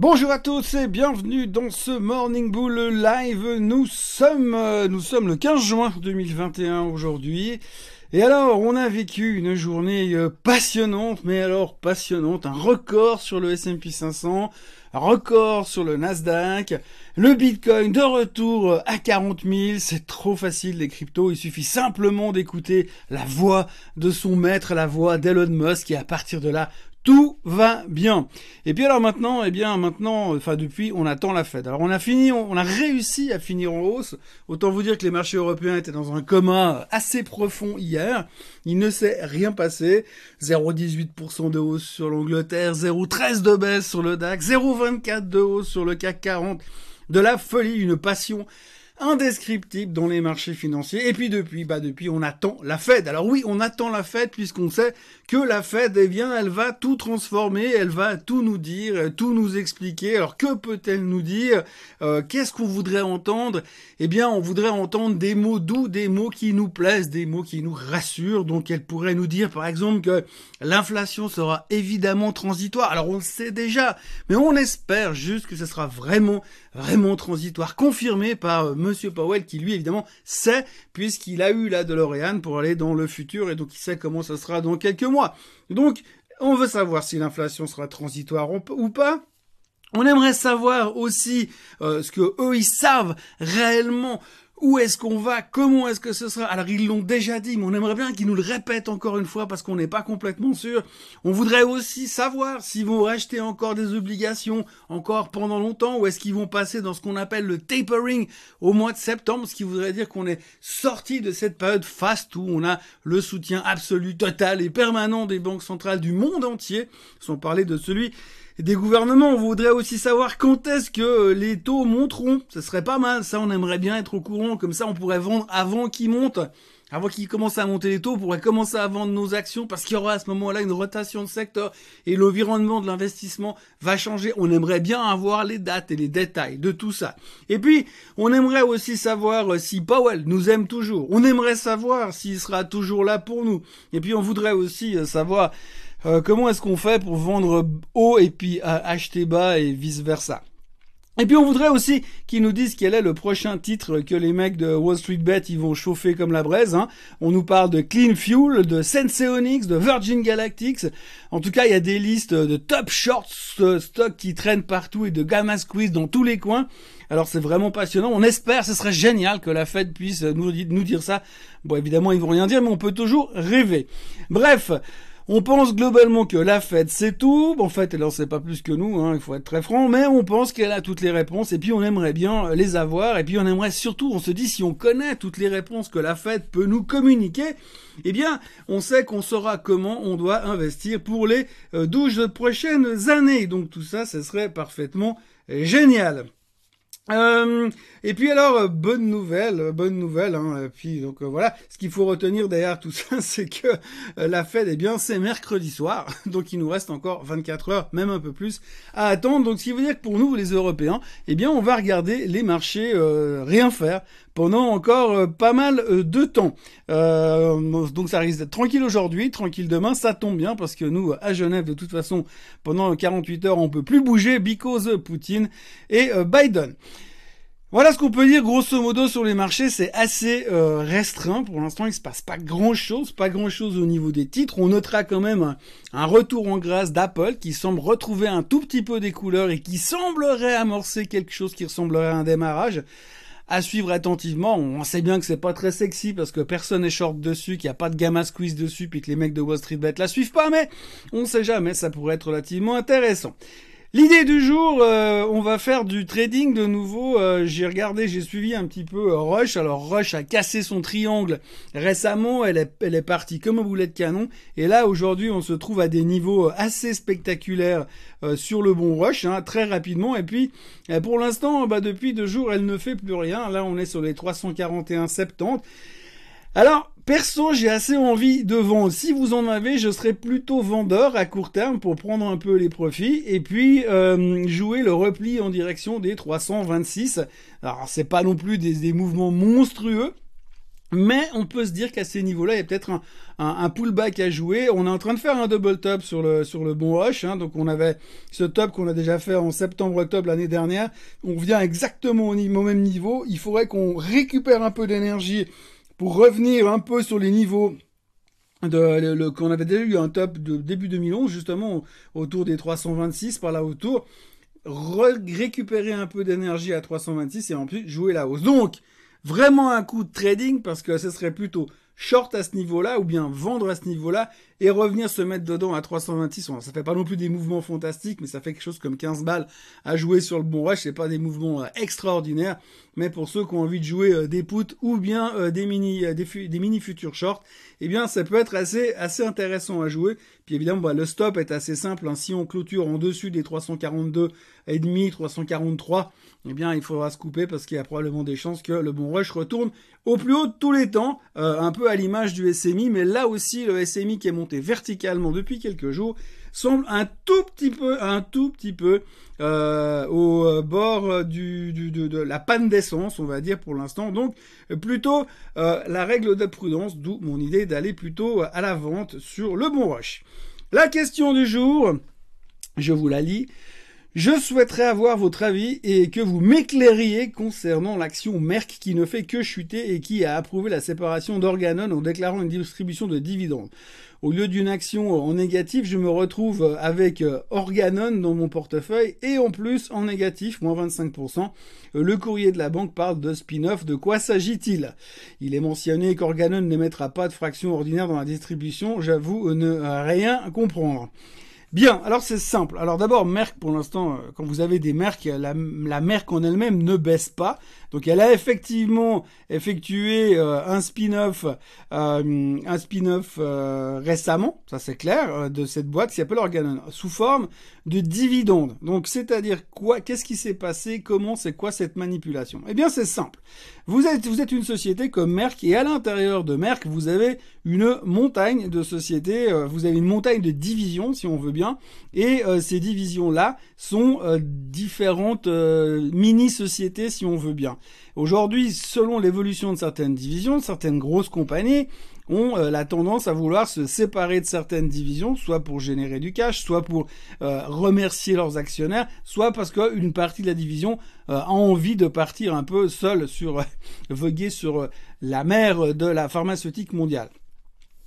Bonjour à tous et bienvenue dans ce Morning Bull Live. Nous sommes, euh, nous sommes le 15 juin 2021 aujourd'hui. Et alors, on a vécu une journée euh, passionnante, mais alors passionnante, un record sur le S&P 500, un record sur le Nasdaq, le Bitcoin de retour euh, à 40 000, c'est trop facile les cryptos, il suffit simplement d'écouter la voix de son maître, la voix d'Elon Musk, et à partir de là, tout va bien. Et puis alors maintenant, eh bien maintenant, enfin depuis, on attend la Fed. Alors on a fini, on, a réussi à finir en hausse. Autant vous dire que les marchés européens étaient dans un coma assez profond hier. Il ne s'est rien passé. 0,18% de hausse sur l'Angleterre, 0,13 de baisse sur le DAX, 0,24 de hausse sur le CAC 40. De la folie, une passion indescriptible dans les marchés financiers. Et puis depuis, bah depuis, on attend la Fed. Alors oui, on attend la Fed puisqu'on sait que la Fed, eh bien, elle va tout transformer, elle va tout nous dire, tout nous expliquer. Alors que peut-elle nous dire euh, Qu'est-ce qu'on voudrait entendre? Eh bien, on voudrait entendre des mots doux, des mots qui nous plaisent, des mots qui nous rassurent. Donc, elle pourrait nous dire, par exemple, que l'inflation sera évidemment transitoire. Alors, on le sait déjà, mais on espère juste que ce sera vraiment, vraiment transitoire, confirmé par euh, Monsieur Powell, qui lui, évidemment, sait, puisqu'il a eu la DeLorean pour aller dans le futur, et donc il sait comment ça sera dans quelques mois. Donc, on veut savoir si l'inflation sera transitoire ou pas. On aimerait savoir aussi euh, ce que eux ils savent réellement où est-ce qu'on va? Comment est-ce que ce sera? Alors ils l'ont déjà dit, mais on aimerait bien qu'ils nous le répètent encore une fois parce qu'on n'est pas complètement sûr. On voudrait aussi savoir s'ils vont racheter encore des obligations encore pendant longtemps ou est-ce qu'ils vont passer dans ce qu'on appelle le tapering au mois de septembre, ce qui voudrait dire qu'on est sorti de cette période faste où on a le soutien absolu, total et permanent des banques centrales du monde entier, sans parler de celui des gouvernements. On voudrait aussi savoir quand est-ce que euh, les taux monteront. Ce serait pas mal. Ça, on aimerait bien être au courant. Comme ça, on pourrait vendre avant qu'ils montent. Avant qu'ils commencent à monter les taux, on pourrait commencer à vendre nos actions parce qu'il y aura à ce moment-là une rotation de secteur et l'environnement de l'investissement va changer. On aimerait bien avoir les dates et les détails de tout ça. Et puis, on aimerait aussi savoir euh, si Powell nous aime toujours. On aimerait savoir s'il sera toujours là pour nous. Et puis, on voudrait aussi euh, savoir euh, comment est-ce qu'on fait pour vendre haut et puis acheter bas et vice versa. Et puis on voudrait aussi qu'ils nous disent quel est le prochain titre que les mecs de Wall Street Bet ils vont chauffer comme la braise. Hein. On nous parle de Clean Fuel, de Senseonics, de Virgin Galactics. En tout cas, il y a des listes de top shorts euh, stock qui traînent partout et de gamma squeeze dans tous les coins. Alors c'est vraiment passionnant. On espère, ce serait génial que la Fed puisse nous, nous dire ça. Bon, évidemment, ils vont rien dire, mais on peut toujours rêver. Bref. On pense globalement que la Fed c'est tout. En fait, elle en sait pas plus que nous, hein, il faut être très franc, mais on pense qu'elle a toutes les réponses et puis on aimerait bien les avoir et puis on aimerait surtout, on se dit si on connaît toutes les réponses que la Fed peut nous communiquer, eh bien, on sait qu'on saura comment on doit investir pour les 12 euh, prochaines années. Donc tout ça, ce serait parfaitement génial. Euh, et puis alors euh, bonne nouvelle, euh, bonne nouvelle. Hein, puis donc voilà, ce qu'il faut retenir derrière tout ça, c'est que la Fed, eh bien, c'est mercredi soir, donc il nous reste encore 24 heures, même un peu plus, à attendre. Donc ce qui veut dire que pour nous, les Européens, eh bien, on va regarder les marchés rien faire pendant encore pas mal de temps. donc ça risque d'être tranquille aujourd'hui, tranquille demain, ça tombe bien parce que nous, à Genève, de toute façon, pendant 48 heures, on peut plus bouger because Poutine et Biden. Voilà ce qu'on peut dire grosso modo sur les marchés, c'est assez euh, restreint pour l'instant, il se passe pas grand chose, pas grand chose au niveau des titres. On notera quand même un, retour en grâce d'Apple qui semble retrouver un tout petit peu des couleurs et qui semblerait amorcer quelque chose qui ressemblerait à un démarrage. À suivre attentivement, on sait bien que c'est pas très sexy parce que personne n'est short dessus, qu'il n'y a pas de gamma squeeze dessus, puis que les mecs de Wall Street Bet la suivent pas, mais on sait jamais, ça pourrait être relativement intéressant. L'idée du jour, euh, on va faire du trading de nouveau. Euh, j'ai regardé, j'ai suivi un petit peu euh, Rush. Alors Rush a cassé son triangle récemment. Elle est, partie comme un boulet de canon. Et là, aujourd'hui, on se trouve à des niveaux assez spectaculaires sur le bon Rush, hein, très rapidement. Et puis, pour l'instant, bah, depuis deux jours, elle ne fait plus rien. Là, on est sur les 341,70. Alors, perso, j'ai assez envie de vendre. Si vous en avez, je serais plutôt vendeur à court terme pour prendre un peu les profits et puis euh, jouer le repli en direction des 326. Alors, c'est pas non plus des, mouvements monstrueux. Mais on peut se dire qu'à ces niveaux-là, il y a peut-être un, pullback à jouer. On est en train de faire un double top sur le sur bon rush. Hein. donc on avait ce top qu'on a déjà fait en septembre-octobre l'année dernière. On vient exactement au même niveau. Il faudrait qu'on récupère un peu d'énergie pour revenir un peu sur les niveaux de, le, qu'on avait déjà eu un top de début 2011 justement autour des 326 par là autour récupérer un peu d'énergie à 326 et en plus jouer la hausse. Donc vraiment un coup de trading parce que ce serait plutôt short à ce niveau-là ou bien vendre à ce niveau-là et revenir se mettre dedans à 326. Ça fait pas non plus des mouvements fantastiques, mais ça fait quelque chose comme 15 balles à jouer sur le bon rush. C'est pas des mouvements euh, extraordinaires, mais pour ceux qui ont envie de jouer euh, des puts ou bien euh, des mini des, mini futurs shorts, eh bien ça peut être assez assez intéressant à jouer. Puis évidemment, bah, le stop est assez simple. Hein. Si on clôture en dessus des 342 et demi, 343, eh bien il faudra se couper parce qu'il y a probablement des chances que le bon rush retourne au plus haut de tous les temps, un peu à l'image du SMI, mais là aussi le SMI qui est monté verticalement depuis quelques jours semble un tout petit peu, un tout petit peu euh, au bord du, de, la panne d'essence, on va dire pour l'instant. Donc plutôt euh, la règle de prudence, d'où mon idée d'aller plutôt à la vente sur le bon rush. La question du jour, je vous la lis. Je souhaiterais avoir votre avis et que vous m'éclairiez concernant l'action Merck qui ne fait que chuter et qui a approuvé la séparation d'Organon en déclarant une distribution de dividendes. Au lieu d'une action en négatif, je me retrouve avec Organon dans mon portefeuille et en plus en négatif, moins 25%. Euh, le courrier de la banque parle de spin-off. De quoi s'agit-il? Il est mentionné qu'Organon n'émettra pas de fraction ordinaire dans la distribution. J'avoue ne rien comprendre. Bien, alors c'est simple. Alors d'abord, Merck, pour l'instant, euh, quand vous avez des Merck, la, la Merck en elle-même ne baisse pas. Donc elle a effectivement effectué euh, un spin-off, euh, un spin-off euh, récemment, ça c'est clair, de cette boîte qui s'appelle Organon, sous forme de dividendes. Donc c'est-à-dire quoi Qu'est-ce qui s'est passé Comment C'est quoi cette manipulation? Eh bien c'est simple. Vous êtes, vous êtes une société comme Merck et à l'intérieur de Merck, vous avez une montagne de sociétés, vous avez une montagne de divisions si on veut bien, et ces divisions-là sont différentes mini-sociétés si on veut bien. Aujourd'hui, selon l'évolution de certaines divisions, certaines grosses compagnies ont euh, la tendance à vouloir se séparer de certaines divisions, soit pour générer du cash, soit pour euh, remercier leurs actionnaires, soit parce qu'une partie de la division euh, a envie de partir un peu seule sur voguer sur la mer de la pharmaceutique mondiale.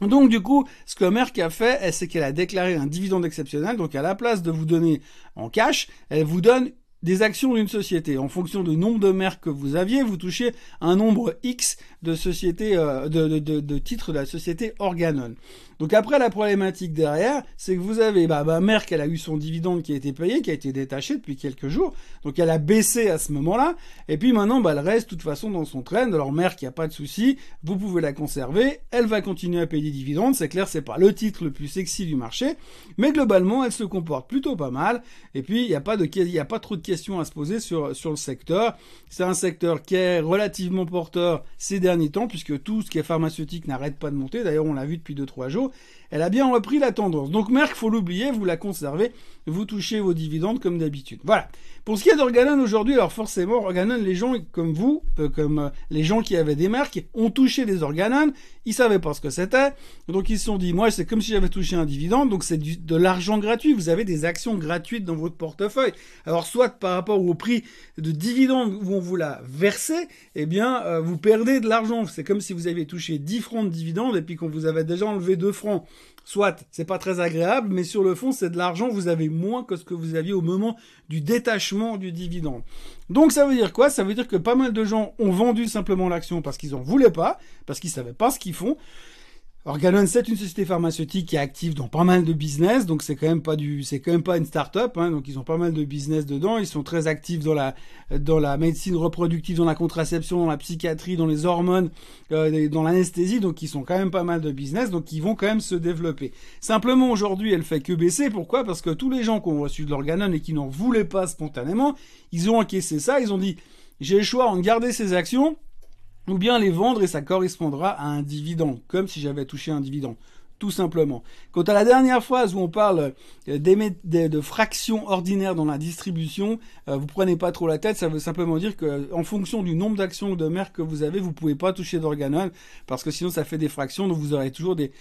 Donc du coup, ce que Merck a fait, c'est qu'elle a déclaré un dividende exceptionnel. Donc à la place de vous donner en cash, elle vous donne des actions d'une société. En fonction du nombre de merques que vous aviez, vous touchez un nombre X de sociétés, euh, de, titres de la société Organon. Donc après, la problématique derrière, c'est que vous avez, bah, bah, Merck, elle a eu son dividende qui a été payé, qui a été détaché depuis quelques jours. Donc elle a baissé à ce moment-là. Et puis maintenant, bah, elle reste de toute façon dans son train. Alors il n'y a pas de souci. Vous pouvez la conserver. Elle va continuer à payer des dividendes. C'est clair, c'est pas le titre le plus sexy du marché. Mais globalement, elle se comporte plutôt pas mal. Et puis, il n'y a pas de, il a pas trop de questions à se poser sur, sur le secteur. C'est un secteur qui est relativement porteur ces derniers temps, puisque tout ce qui est pharmaceutique n'arrête pas de monter. D'ailleurs, on l'a vu depuis 2-3 jours elle a bien repris la tendance. Donc Merck, faut l'oublier, vous la conservez, vous touchez vos dividendes comme d'habitude. Voilà. Pour ce qui est d'Organon aujourd'hui, alors forcément, Organon, les gens comme vous, euh, comme euh, les gens qui avaient des marques, ont touché des Organon, ils savaient pas ce que c'était, donc ils se sont dit, moi c'est comme si j'avais touché un dividende, donc c'est de l'argent gratuit, vous avez des actions gratuites dans votre portefeuille. Alors soit par rapport au prix de dividende où on vous l'a versé, eh bien euh, vous perdez de l'argent. C'est comme si vous aviez touché 10 francs de dividende et puis qu'on vous avait déjà enlevé 2 francs Soit, c'est pas très agréable, mais sur le fond, c'est de l'argent, vous avez moins que ce que vous aviez au moment du détachement du dividende. Donc ça veut dire quoi? Ça veut dire que pas mal de gens ont vendu simplement l'action parce qu'ils en voulaient pas, parce qu'ils savaient pas ce qu'ils font. Organon, c'est une société pharmaceutique qui est active dans pas mal de business, donc c'est quand même pas du, c'est quand même pas une start-up, hein, donc ils ont pas mal de business dedans. Ils sont très actifs dans la, dans la médecine reproductive, dans la contraception, dans la psychiatrie, dans les hormones, euh, dans l'anesthésie, donc ils sont quand même pas mal de business, donc ils vont quand même se développer. Simplement aujourd'hui, elle fait que baisser. Pourquoi? Parce que tous les gens qui ont reçu de l'Organon et qui n'en voulaient pas spontanément, ils ont encaissé ça. Ils ont dit, j'ai le choix en garder ces actions ou bien les vendre et ça correspondra à un dividende, comme si j'avais touché un dividende. tout simplement. Quant à la dernière phrase où on parle euh, de fractions ordinaires dans la distribution, euh, vous prenez pas trop la tête, ça veut simplement dire que en fonction du nombre d'actions de mer que vous avez, vous pouvez pas toucher d'organon parce que sinon ça fait des fractions, donc vous aurez toujours des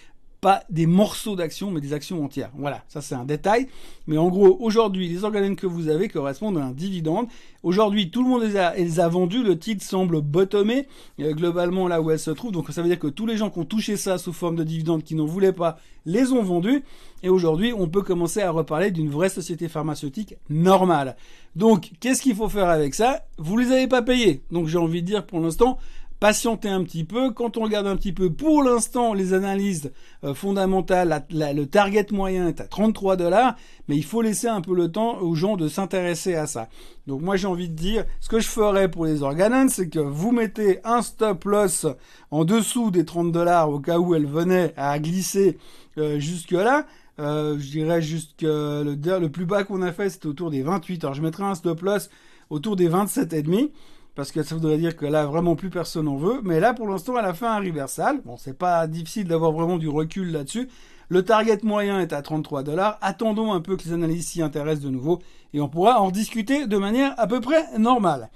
pas des morceaux d'actions, mais des actions entières. Voilà, ça c'est un détail. Mais en gros, aujourd'hui, les organes que vous avez correspondent à un dividende. Aujourd'hui, tout le monde les a, les vendus. Le titre semble bottomer euh, globalement là où elle se trouve. Donc ça veut dire que tous les gens qui ont touché ça sous forme de dividende, qui n'en voulaient pas, les ont vendus. Et aujourd'hui, on peut commencer à reparler d'une vraie société pharmaceutique normale. Donc, qu'est-ce qu'il faut faire avec ça? Vous les avez pas payés. Donc j'ai envie de dire pour l'instant, patienter un petit peu. Quand on regarde un petit peu, pour l'instant, les analyses euh, fondamentales, le target moyen est à 33 dollars, mais il faut laisser un peu le temps aux gens de s'intéresser à ça. Donc moi j'ai envie de dire, ce que je ferais pour les organons, c'est que vous mettez un stop loss en dessous des 30 dollars au cas où elle venait à glisser euh, jusque là. Euh, je dirais jusque le, le plus bas qu'on a fait, c'était autour des 28. Alors je mettrais un stop loss autour des 27 et demi parce que ça voudrait dire que là vraiment plus personne en veut. Mais là pour l'instant elle a fait un reversal. Bon c'est pas difficile d'avoir vraiment du recul là-dessus. Le target moyen est à 33 dollars. Attendons un peu que les analystes s'y intéressent de nouveau et on pourra en discuter de manière à peu près normale.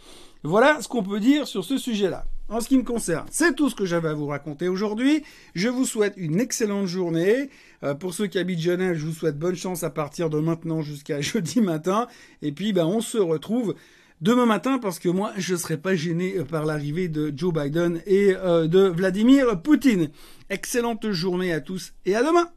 Voilà ce qu'on peut dire sur ce sujet-là. En ce qui me concerne, c'est tout ce que j'avais à vous raconter aujourd'hui. Je vous souhaite une excellente journée. Euh, pour ceux qui habitent Genève, je vous souhaite bonne chance à partir de maintenant jusqu'à jeudi matin. Et puis, ben, on se retrouve demain matin parce que moi je ne serai pas gêné par l'arrivée de Joe Biden et euh, de Vladimir Poutine. Excellente journée à tous et à demain